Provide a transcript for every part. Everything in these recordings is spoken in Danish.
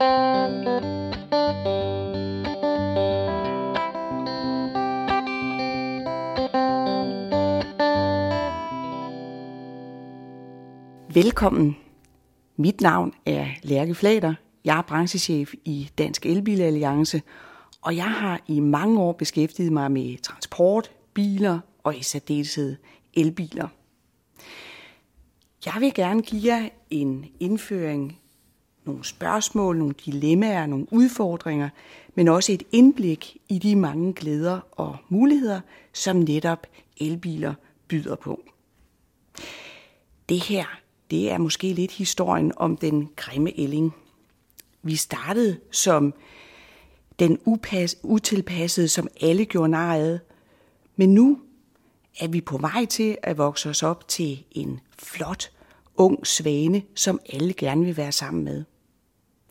Velkommen. Mit navn er Lærke Flader. Jeg er branchechef i Dansk Elbilalliance, og jeg har i mange år beskæftiget mig med transport, biler og i særdeleshed elbiler. Jeg vil gerne give jer en indføring, nogle spørgsmål, nogle dilemmaer, nogle udfordringer, men også et indblik i de mange glæder og muligheder, som netop elbiler byder på. Det her, det er måske lidt historien om den grimme ælling. Vi startede som den upas, utilpassede, som alle gjorde nar. Men nu er vi på vej til at vokse os op til en flot, ung svane, som alle gerne vil være sammen med.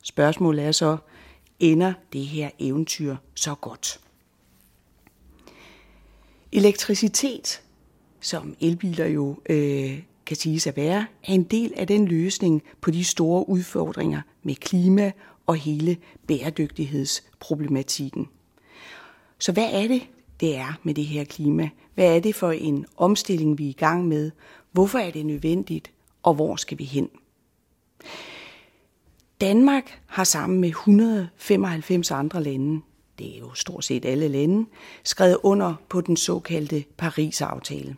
Spørgsmålet er så, ender det her eventyr så godt? Elektricitet, som elbiler jo øh, kan siges at være, er en del af den løsning på de store udfordringer med klima og hele bæredygtighedsproblematikken. Så hvad er det, det er med det her klima? Hvad er det for en omstilling, vi er i gang med? Hvorfor er det nødvendigt, og hvor skal vi hen? Danmark har sammen med 195 andre lande, det er jo stort set alle lande, skrevet under på den såkaldte Paris-aftale.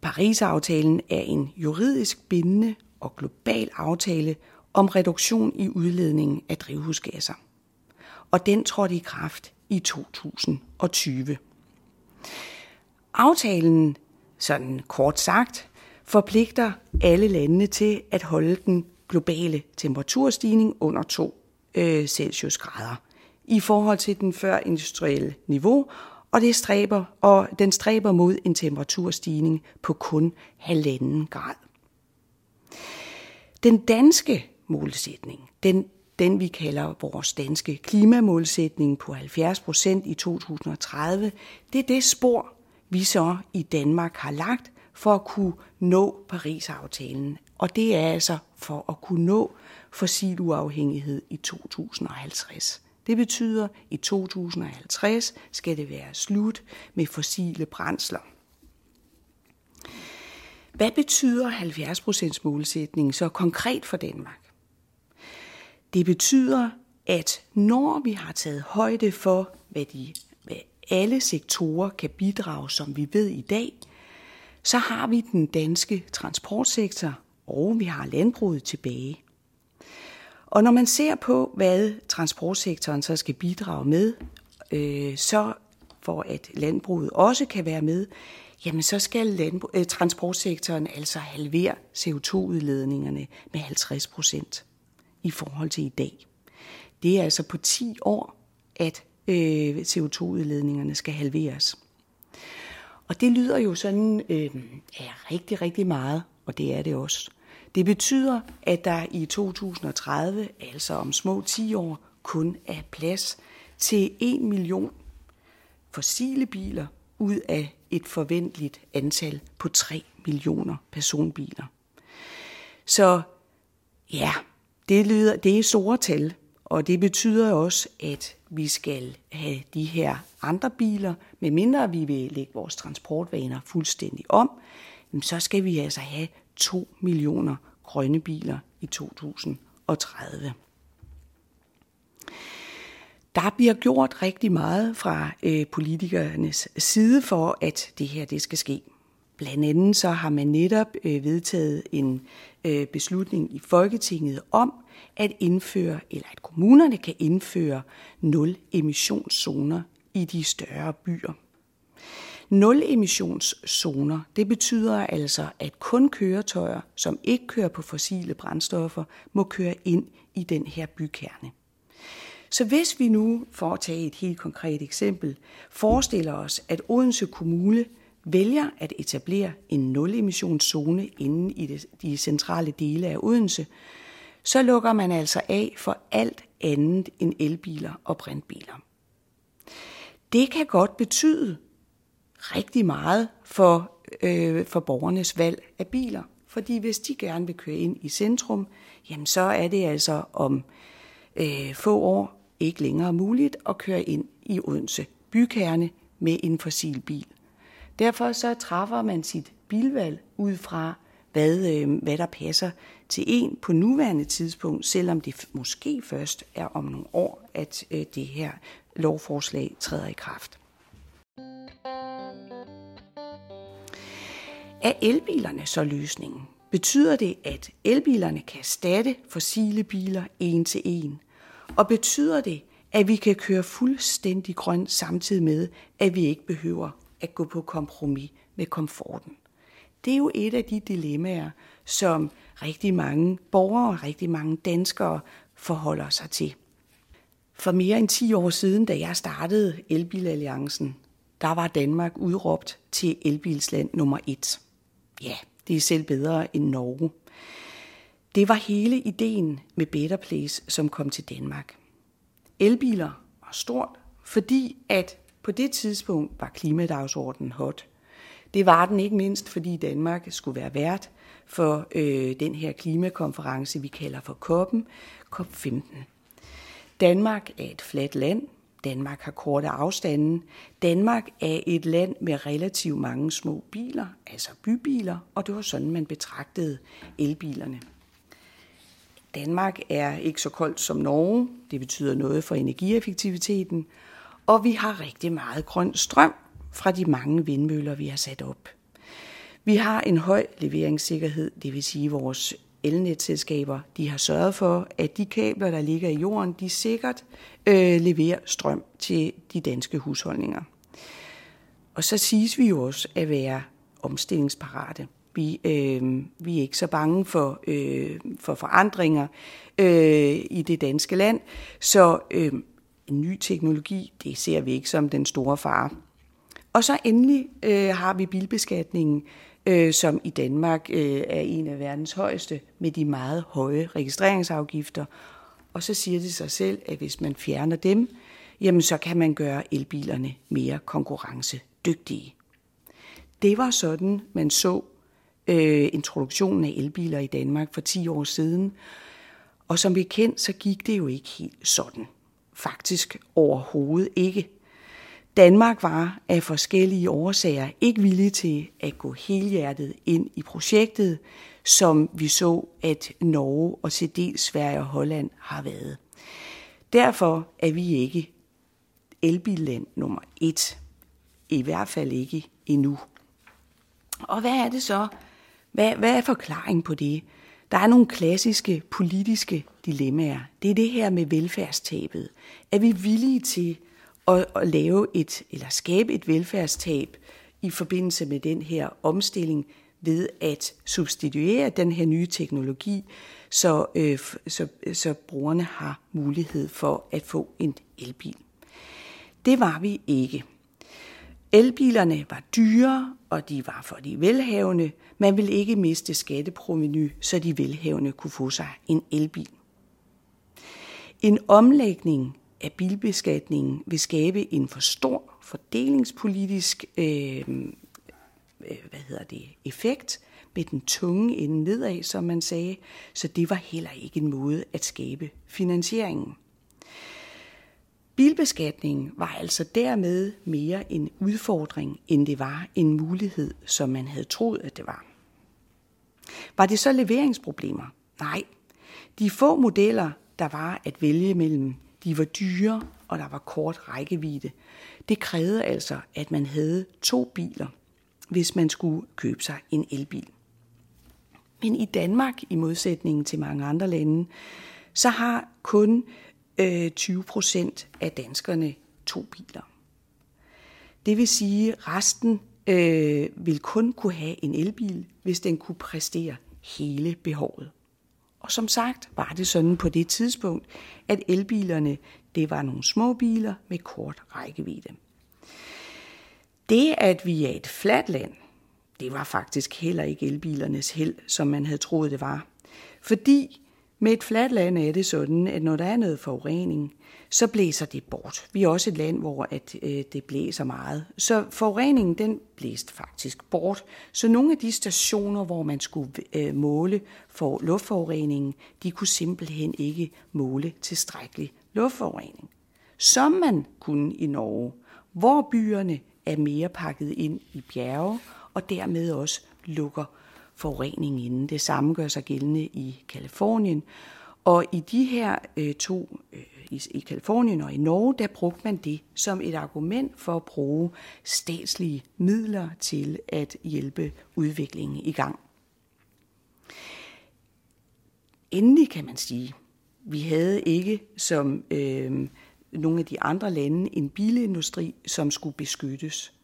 Paris-aftalen er en juridisk bindende og global aftale om reduktion i udledningen af drivhusgasser. Og den trådte i kraft i 2020. Aftalen, sådan kort sagt, forpligter alle landene til at holde den globale temperaturstigning under 2 øh, Celsius grader i forhold til den før industrielle niveau, og, det stræber, og den stræber mod en temperaturstigning på kun halvanden grad. Den danske målsætning, den, den vi kalder vores danske klimamålsætning på 70 procent i 2030, det er det spor, vi så i Danmark har lagt for at kunne nå Paris-aftalen. Og det er altså for at kunne nå fossil uafhængighed i 2050. Det betyder, at i 2050 skal det være slut med fossile brændsler. Hvad betyder 70% målsætningen så konkret for Danmark? Det betyder, at når vi har taget højde for, hvad, de, hvad alle sektorer kan bidrage, som vi ved i dag, så har vi den danske transportsektor, og vi har landbruget tilbage. Og når man ser på, hvad transportsektoren så skal bidrage med, øh, så for at landbruget også kan være med, jamen så skal landbrug, øh, transportsektoren altså halvere CO2-udledningerne med 50 procent i forhold til i dag. Det er altså på 10 år, at øh, CO2-udledningerne skal halveres. Og det lyder jo sådan øh, ja, rigtig, rigtig meget, og det er det også. Det betyder, at der i 2030, altså om små 10 år, kun er plads til 1 million fossile biler ud af et forventeligt antal på 3 millioner personbiler. Så ja, det, lyder, det er store tal, og det betyder også, at vi skal have de her andre biler, medmindre vi vil lægge vores transportvaner fuldstændig om, så skal vi altså have 2 millioner grønne biler i 2030. Der bliver gjort rigtig meget fra øh, politikernes side for, at det her det skal ske. Blandt andet så har man netop øh, vedtaget en øh, beslutning i Folketinget om at indføre, eller at kommunerne kan indføre nul emissionszoner i de større byer. Nul-emissionszoner, det betyder altså, at kun køretøjer, som ikke kører på fossile brændstoffer, må køre ind i den her bykerne. Så hvis vi nu, for at tage et helt konkret eksempel, forestiller os, at Odense Kommune vælger at etablere en nul-emissionszone inde i de centrale dele af Odense, så lukker man altså af for alt andet end elbiler og brintbiler. Det kan godt betyde, rigtig meget for, øh, for borgernes valg af biler. Fordi hvis de gerne vil køre ind i centrum, jamen så er det altså om øh, få år ikke længere muligt at køre ind i Odense bykerne med en fossil bil. Derfor så træffer man sit bilvalg ud fra, hvad, øh, hvad der passer til en på nuværende tidspunkt, selvom det måske først er om nogle år, at øh, det her lovforslag træder i kraft. Er elbilerne så løsningen? Betyder det, at elbilerne kan erstatte fossile biler en til en? Og betyder det, at vi kan køre fuldstændig grønt samtidig med, at vi ikke behøver at gå på kompromis med komforten? Det er jo et af de dilemmaer, som rigtig mange borgere og rigtig mange danskere forholder sig til. For mere end 10 år siden, da jeg startede Elbilalliancen, der var Danmark udråbt til elbilsland nummer 1. Ja, det er selv bedre end Norge. Det var hele ideen med Better Place, som kom til Danmark. Elbiler var stort, fordi at på det tidspunkt var klimadagsordenen hot. Det var den ikke mindst, fordi Danmark skulle være vært for øh, den her klimakonference, vi kalder for COP'en, COP15. Danmark er et fladt land. Danmark har korte afstande. Danmark er et land med relativt mange små biler, altså bybiler, og det var sådan, man betragtede elbilerne. Danmark er ikke så koldt som Norge. Det betyder noget for energieffektiviteten. Og vi har rigtig meget grøn strøm fra de mange vindmøller, vi har sat op. Vi har en høj leveringssikkerhed, det vil sige, at vores elnetselskaber de har sørget for, at de kabler, der ligger i jorden, de sikkert øh, leverer strøm til de danske husholdninger. Og så siges vi jo også at være omstillingsparate. Vi, øh, vi er ikke så bange for, øh, for forandringer øh, i det danske land, så øh, en ny teknologi, det ser vi ikke som den store fare. Og så endelig øh, har vi bilbeskatningen, øh, som i Danmark øh, er en af verdens højeste, med de meget høje registreringsafgifter. Og så siger det sig selv, at hvis man fjerner dem, jamen så kan man gøre elbilerne mere konkurrencedygtige. Det var sådan, man så øh, introduktionen af elbiler i Danmark for 10 år siden. Og som bekendt, så gik det jo ikke helt sådan. Faktisk overhovedet ikke. Danmark var af forskellige årsager ikke villig til at gå helhjertet ind i projektet, som vi så, at Norge og til dels Sverige og Holland har været. Derfor er vi ikke elbilland nummer et. I hvert fald ikke endnu. Og hvad er det så? Hvad, hvad er forklaringen på det? Der er nogle klassiske politiske dilemmaer. Det er det her med velfærdstabet. Er vi villige til at, at lave et, eller skabe et velfærdstab i forbindelse med den her omstilling ved at substituere den her nye teknologi, så, øh, så, så brugerne har mulighed for at få en elbil. Det var vi ikke. Elbilerne var dyre, og de var for de velhavende. Man ville ikke miste skatteproveny, så de velhavende kunne få sig en elbil. En omlægning af bilbeskatningen vil skabe en for stor fordelingspolitisk øh, øh, hvad hedder det, effekt med den tunge ende nedad, som man sagde, så det var heller ikke en måde at skabe finansieringen. Bilbeskatningen var altså dermed mere en udfordring, end det var en mulighed, som man havde troet, at det var. Var det så leveringsproblemer? Nej. De få modeller, der var at vælge mellem, de var dyre, og der var kort rækkevidde. Det krævede altså, at man havde to biler, hvis man skulle købe sig en elbil. Men i Danmark, i modsætning til mange andre lande, så har kun øh, 20 procent af danskerne to biler. Det vil sige, at resten øh, vil kun kunne have en elbil, hvis den kunne præstere hele behovet. Og som sagt var det sådan på det tidspunkt, at elbilerne det var nogle små biler med kort rækkevidde. Det, at vi er et fladt land, det var faktisk heller ikke elbilernes held, som man havde troet det var. Fordi med et fladt land er det sådan, at når der er noget forurening, så blæser det bort. Vi er også et land, hvor at, øh, det blæser meget. Så forureningen, den blæste faktisk bort. Så nogle af de stationer, hvor man skulle øh, måle for luftforureningen, de kunne simpelthen ikke måle tilstrækkelig luftforurening. Som man kunne i Norge, hvor byerne er mere pakket ind i bjerge, og dermed også lukker forurening inde. Det samme gør sig gældende i Kalifornien. Og i de her øh, to, øh, i, i Kalifornien og i Norge, der brugte man det som et argument for at bruge statslige midler til at hjælpe udviklingen i gang. Endelig kan man sige, vi havde ikke som øh, nogle af de andre lande en bilindustri, som skulle beskyttes.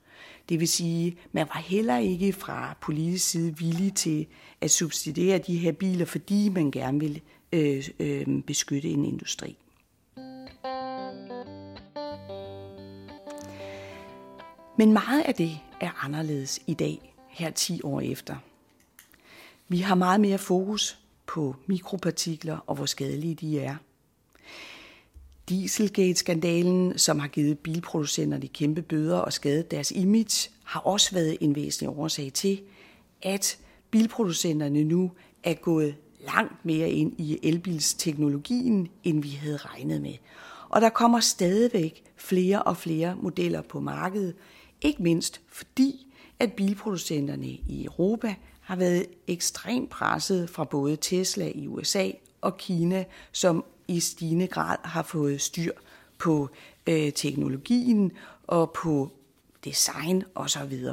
Det vil sige, man var heller ikke fra politisk side villig til at subsidiere de her biler, fordi man gerne ville øh, øh, beskytte en industri. Men meget af det er anderledes i dag, her 10 år efter. Vi har meget mere fokus på mikropartikler og hvor skadelige de er. Dieselgate-skandalen, som har givet bilproducenterne kæmpe bøder og skadet deres image, har også været en væsentlig årsag til, at bilproducenterne nu er gået langt mere ind i elbilsteknologien, end vi havde regnet med. Og der kommer stadigvæk flere og flere modeller på markedet, ikke mindst fordi, at bilproducenterne i Europa har været ekstremt presset fra både Tesla i USA og Kina, som i stigende grad har fået styr på øh, teknologien og på design osv.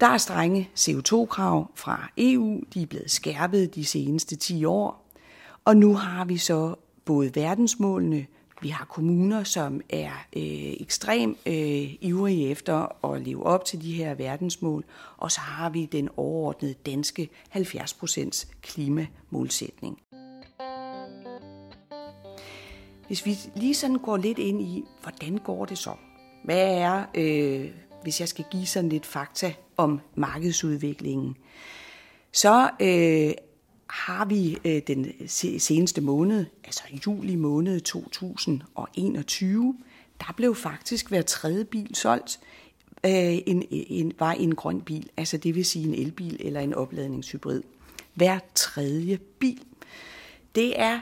Der er strenge CO2-krav fra EU, de er blevet skærpet de seneste 10 år, og nu har vi så både verdensmålene, vi har kommuner, som er øh, ekstremt øh, ivrige efter at leve op til de her verdensmål, og så har vi den overordnede danske 70% klimamålsætning. Hvis vi lige sådan går lidt ind i, hvordan går det så? Hvad er, øh, hvis jeg skal give sådan lidt fakta om markedsudviklingen, så øh, har vi øh, den seneste måned, altså juli måned 2021, der blev faktisk hver tredje bil solgt, øh, en, en, var en grøn bil, altså det vil sige en elbil eller en opladningshybrid. Hver tredje bil. Det er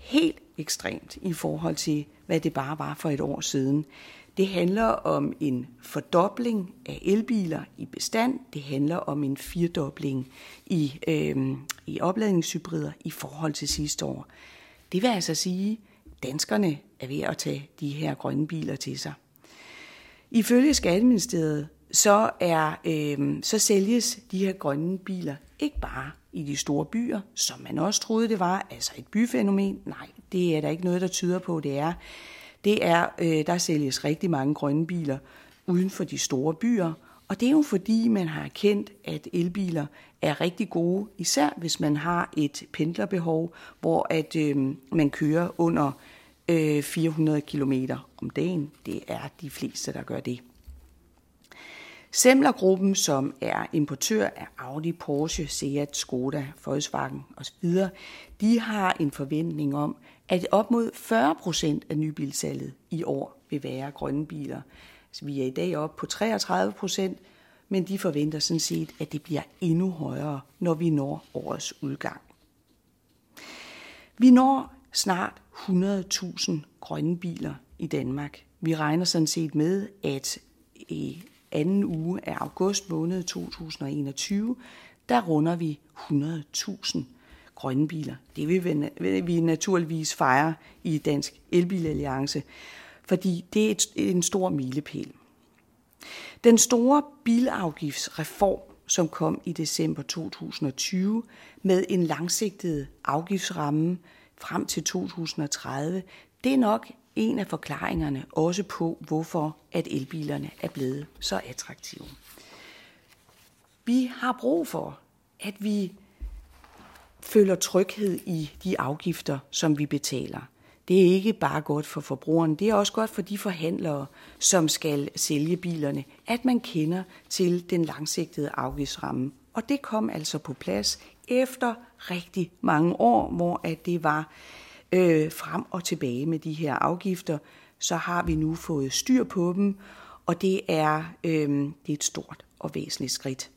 helt ekstremt i forhold til, hvad det bare var for et år siden. Det handler om en fordobling af elbiler i bestand. Det handler om en firdobling i, øh, i opladningshybrider i forhold til sidste år. Det vil altså sige, at danskerne er ved at tage de her grønne biler til sig. Ifølge Skatteministeriet så, er, øh, så sælges de her grønne biler ikke bare i de store byer, som man også troede det var, altså et byfænomen. Nej, det er der ikke noget, der tyder på, det er det er, øh, der sælges rigtig mange grønne biler uden for de store byer, og det er jo fordi, man har erkendt, at elbiler er rigtig gode, især hvis man har et pendlerbehov, hvor at øh, man kører under øh, 400 km om dagen. Det er de fleste, der gør det. Semlergruppen, som er importør af Audi, Porsche, Seat, Skoda, Volkswagen osv., de har en forventning om, at op mod 40 procent af nybilsalget i år vil være grønne biler. Så vi er i dag oppe på 33 procent, men de forventer sådan set, at det bliver endnu højere, når vi når årets udgang. Vi når snart 100.000 grønne biler i Danmark. Vi regner sådan set med, at anden uge af august måned 2021, der runder vi 100.000 grønne biler. Det vil vi naturligvis fejre i Dansk Elbilalliance, fordi det er en stor milepæl. Den store bilafgiftsreform, som kom i december 2020 med en langsigtet afgiftsramme frem til 2030, det er nok en af forklaringerne også på, hvorfor at elbilerne er blevet så attraktive. Vi har brug for, at vi føler tryghed i de afgifter, som vi betaler. Det er ikke bare godt for forbrugeren, det er også godt for de forhandlere, som skal sælge bilerne, at man kender til den langsigtede afgiftsramme. Og det kom altså på plads efter rigtig mange år, hvor at det var øh, frem og tilbage med de her afgifter, så har vi nu fået styr på dem, og det er, øh, det er et stort og væsentligt skridt.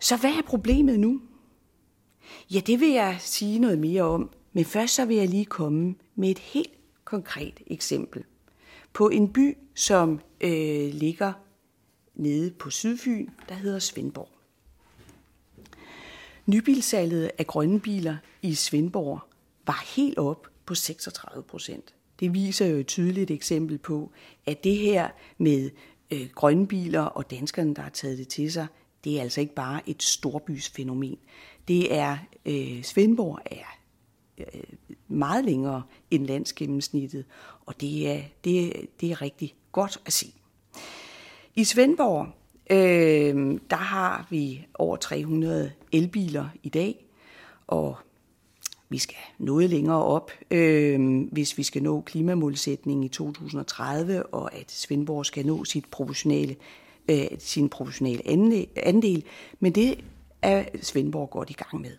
Så hvad er problemet nu? Ja, det vil jeg sige noget mere om, men først så vil jeg lige komme med et helt konkret eksempel på en by, som øh, ligger nede på Sydfyn, der hedder Svendborg. Nybilsalget af grønne biler i Svendborg var helt op på 36 procent. Det viser jo et tydeligt eksempel på, at det her med øh, grønne biler og danskerne, der har taget det til sig, det er altså ikke bare et storbysfænomen. Det er, øh, Svendborg er øh, meget længere end landsgennemsnittet, og det er, det, det er rigtig godt at se. I Svendborg, øh, der har vi over 300 elbiler i dag, og vi skal noget længere op, øh, hvis vi skal nå klimamålsætningen i 2030, og at Svendborg skal nå sit proportionale, øh, sin proportionale andel. Men det er Svendborg godt i gang med.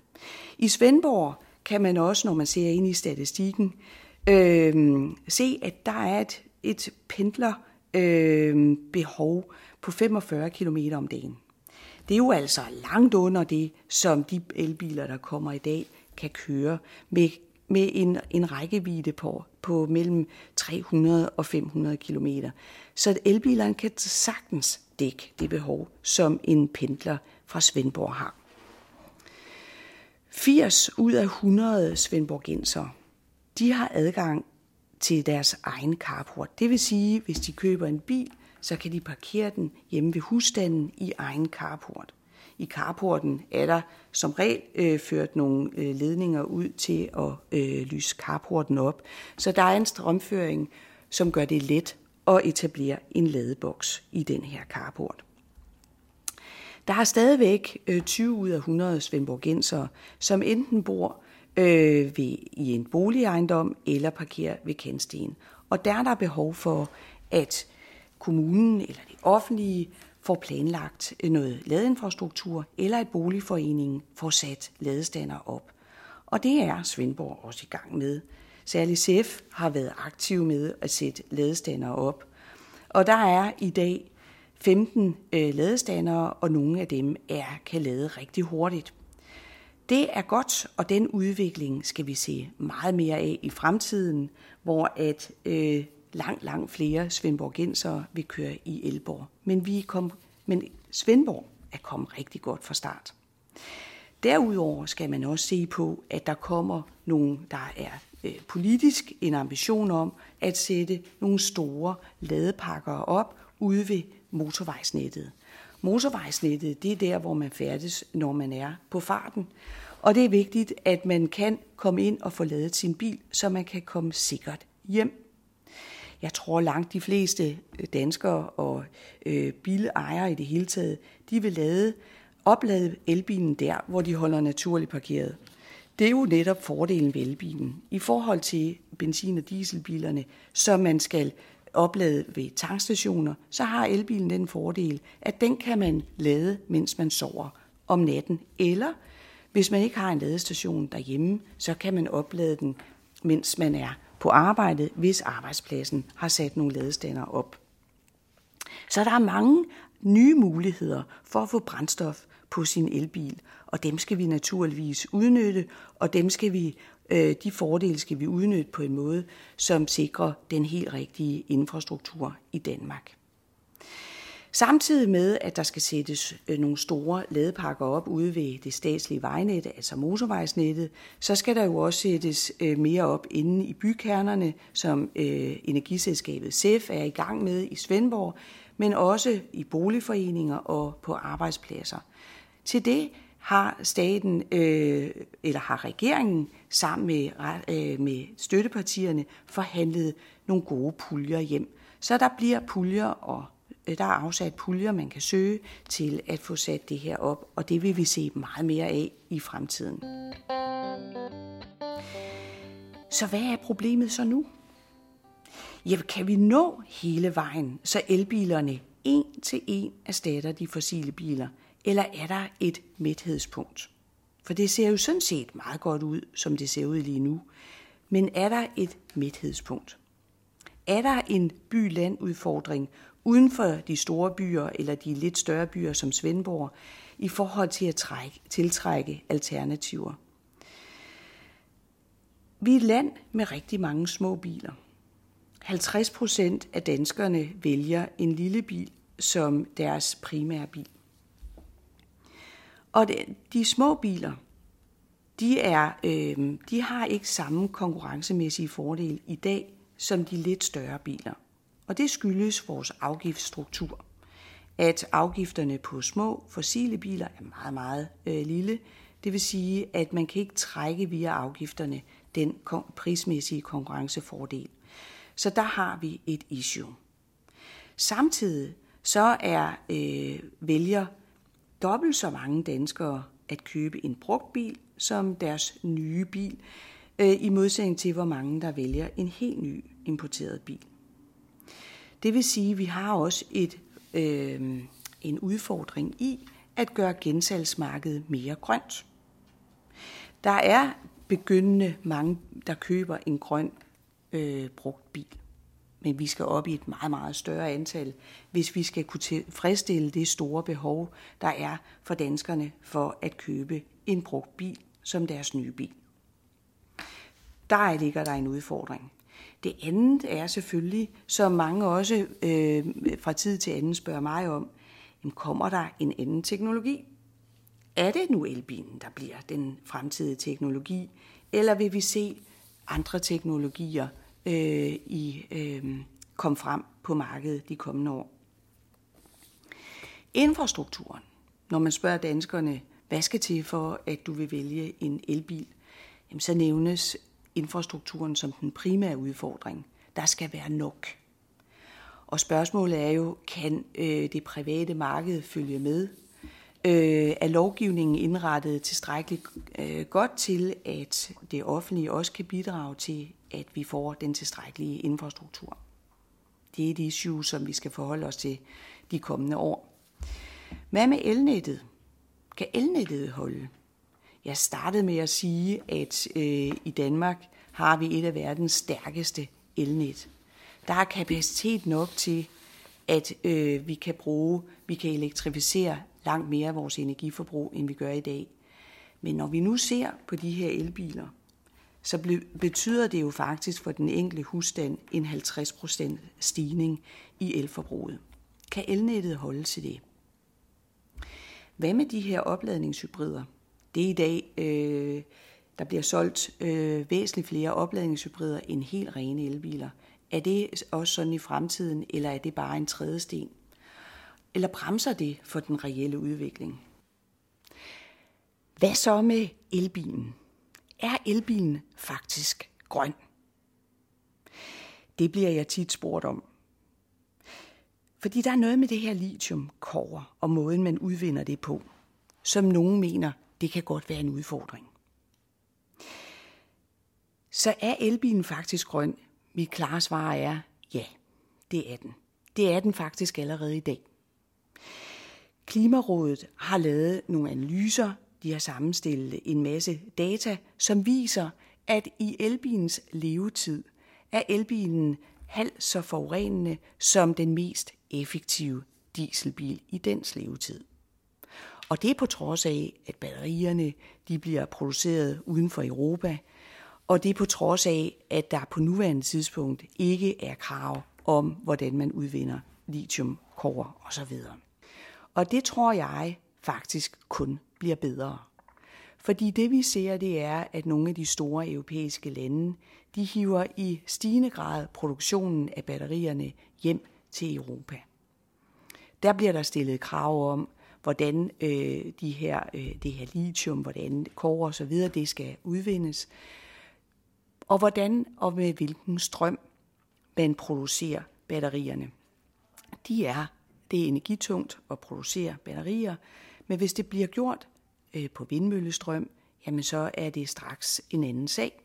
I Svendborg kan man også, når man ser ind i statistikken, øh, se, at der er et, et pendler øh, behov på 45 km om dagen. Det er jo altså langt under det, som de elbiler, der kommer i dag, kan køre med, med en, en rækkevidde på, på mellem 300 og 500 km. Så elbilerne kan sagtens dække det behov, som en pendler fra Svendborg har. 80 ud af 100 svendborgenser, de har adgang til deres egen carport. Det vil sige, hvis de køber en bil, så kan de parkere den hjemme ved husstanden i egen carport. I carporten er der som regel øh, ført nogle øh, ledninger ud til at øh, lyse carporten op. Så der er en strømføring, som gør det let at etablere en ladeboks i den her carport. Der er stadigvæk øh, 20 ud af 100 svendborgensere, som enten bor øh, ved, i en boligejendom eller parkerer ved kantsten. Og der er der behov for, at kommunen eller det offentlige får planlagt øh, noget ladeinfrastruktur, eller at boligforeningen får sat ladestander op. Og det er Svendborg også i gang med. Særligt CF har været aktiv med at sætte ladestander op. Og der er i dag 15 øh, ladestandere, og nogle af dem er, kan lade rigtig hurtigt. Det er godt, og den udvikling skal vi se meget mere af i fremtiden, hvor at øh, langt, langt flere svendborgensere vil køre i Elborg. Men, vi kom, men Svendborg er kommet rigtig godt fra start. Derudover skal man også se på, at der kommer nogle, der er øh, politisk en ambition om at sætte nogle store ladepakker op ude ved motorvejsnettet. Motorvejsnettet, det er der, hvor man færdes, når man er på farten. Og det er vigtigt, at man kan komme ind og få ladet sin bil, så man kan komme sikkert hjem. Jeg tror langt de fleste øh, danskere og øh, bilejere i det hele taget, de vil lade, oplade elbilen der, hvor de holder naturligt parkeret. Det er jo netop fordelen ved elbilen i forhold til benzin- og dieselbilerne, så man skal oplade ved tankstationer, så har elbilen den fordel, at den kan man lade, mens man sover om natten. Eller hvis man ikke har en ladestation derhjemme, så kan man oplade den, mens man er på arbejde, hvis arbejdspladsen har sat nogle ladestander op. Så der er mange nye muligheder for at få brændstof på sin elbil, og dem skal vi naturligvis udnytte, og dem skal vi øh, de fordele skal vi udnytte på en måde, som sikrer den helt rigtige infrastruktur i Danmark. Samtidig med, at der skal sættes øh, nogle store ladepakker op ude ved det statslige vejnet, altså motorvejsnettet, så skal der jo også sættes øh, mere op inde i bykernerne, som øh, energiselskabet SEF er i gang med i Svendborg, men også i boligforeninger og på arbejdspladser. Til det har staten øh, eller har regeringen sammen med, øh, med støttepartierne forhandlet nogle gode puljer hjem. Så der bliver puljer, og Øh, der er afsat puljer, man kan søge til at få sat det her op, og det vil vi se meget mere af i fremtiden. Så hvad er problemet så nu? Ja, kan vi nå hele vejen, så elbilerne en til en erstatter de fossile biler, eller er der et mæthedspunkt? For det ser jo sådan set meget godt ud, som det ser ud lige nu. Men er der et mæthedspunkt? Er der en by-land-udfordring uden for de store byer eller de lidt større byer som Svendborg i forhold til at trække, tiltrække alternativer? Vi er et land med rigtig mange små biler. 50 procent af danskerne vælger en lille bil som deres primære bil. Og de små biler, de, er, øh, de har ikke samme konkurrencemæssige fordel i dag som de lidt større biler. Og det skyldes vores afgiftsstruktur. At afgifterne på små fossile biler er meget, meget øh, lille. Det vil sige, at man kan ikke trække via afgifterne den prismæssige konkurrencefordel. Så der har vi et issue. Samtidig så er øh, vælger dobbelt så mange danskere at købe en brugt bil som deres nye bil, øh, i modsætning til hvor mange der vælger en helt ny importeret bil. Det vil sige, at vi har også et, øh, en udfordring i at gøre gensalgsmarkedet mere grønt. Der er begyndende mange, der køber en grøn øh, brugt bil. Men vi skal op i et meget, meget større antal, hvis vi skal kunne tilfredsstille det store behov, der er for danskerne for at købe en brugt bil som deres nye bil. Der ligger der en udfordring. Det andet er selvfølgelig, som mange også øh, fra tid til anden spørger mig om, jamen kommer der en anden teknologi? Er det nu elbilen, der bliver den fremtidige teknologi, eller vil vi se andre teknologier øh, i øh, komme frem på markedet de kommende år? Infrastrukturen. Når man spørger danskerne, hvad skal til for, at du vil vælge en elbil, jamen så nævnes infrastrukturen som den primære udfordring. Der skal være nok. Og spørgsmålet er jo, kan øh, det private marked følge med? Øh, er lovgivningen indrettet tilstrækkeligt øh, godt til, at det offentlige også kan bidrage til, at vi får den tilstrækkelige infrastruktur? Det er et issue, som vi skal forholde os til de kommende år. Hvad med elnettet? Kan elnettet holde? Jeg startede med at sige, at øh, i Danmark har vi et af verdens stærkeste elnet. Der er kapacitet nok til, at øh, vi kan bruge, vi kan elektrificere langt mere af vores energiforbrug, end vi gør i dag. Men når vi nu ser på de her elbiler, så betyder det jo faktisk for den enkelte husstand en 50% stigning i elforbruget. Kan elnettet holde til det? Hvad med de her opladningshybrider? Det er i dag, øh, der bliver solgt øh, væsentligt flere opladningshybrider end helt rene elbiler. Er det også sådan i fremtiden, eller er det bare en tredje sten? Eller bremser det for den reelle udvikling? Hvad så med elbilen? Er elbilen faktisk grøn? Det bliver jeg tit spurgt om. Fordi der er noget med det her lithium kover og måden, man udvinder det på, som nogen mener, det kan godt være en udfordring. Så er elbilen faktisk grøn? Mit klare svar er ja, det er den. Det er den faktisk allerede i dag. Klimarådet har lavet nogle analyser, de har sammenstillet en masse data, som viser, at i elbilens levetid er elbilen halvt så forurenende som den mest effektive dieselbil i dens levetid. Og det er på trods af, at batterierne de bliver produceret uden for Europa, og det er på trods af, at der på nuværende tidspunkt ikke er krav om, hvordan man udvinder lithium, kover osv. Og det tror jeg faktisk kun bliver bedre. Fordi det vi ser, det er, at nogle af de store europæiske lande, de hiver i stigende grad produktionen af batterierne hjem til Europa. Der bliver der stillet krav om, hvordan øh, de her, øh, det her lithium, hvordan kover og så videre, det skal udvindes, og hvordan og med hvilken strøm man producerer batterierne. De er, det er energitungt at producere batterier, men hvis det bliver gjort øh, på vindmøllestrøm, jamen så er det straks en anden sag.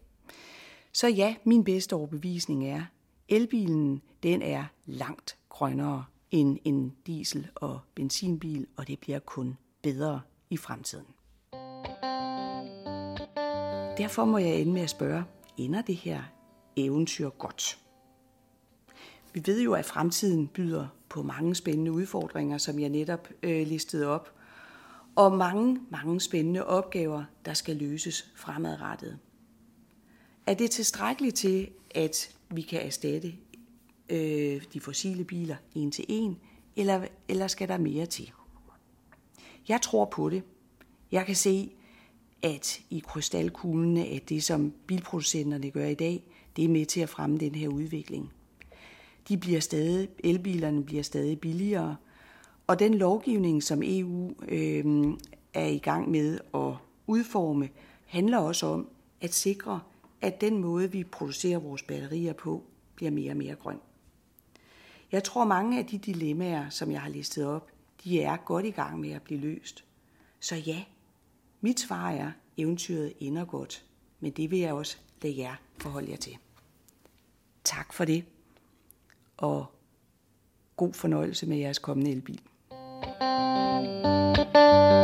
Så ja, min bedste overbevisning er, elbilen den er langt grønnere end en diesel- og benzinbil, og det bliver kun bedre i fremtiden. Derfor må jeg ende med at spørge, ender det her eventyr godt? Vi ved jo, at fremtiden byder på mange spændende udfordringer, som jeg netop øh, listede op, og mange, mange spændende opgaver, der skal løses fremadrettet. Er det tilstrækkeligt til, at vi kan erstatte øh, de fossile biler en til en, eller, eller skal der mere til? Jeg tror på det. Jeg kan se, at i krystalkuglen, at det, som bilproducenterne gør i dag, det er med til at fremme den her udvikling. De bliver stadig, elbilerne bliver stadig billigere, og den lovgivning, som EU øh, er i gang med at udforme, handler også om at sikre, at den måde, vi producerer vores batterier på, bliver mere og mere grøn. Jeg tror, mange af de dilemmaer, som jeg har listet op, de er godt i gang med at blive løst. Så ja, mit svar er, eventyret ender godt, men det vil jeg også lade jer forholde jer til. Tak for det, og god fornøjelse med jeres kommende elbil. thank you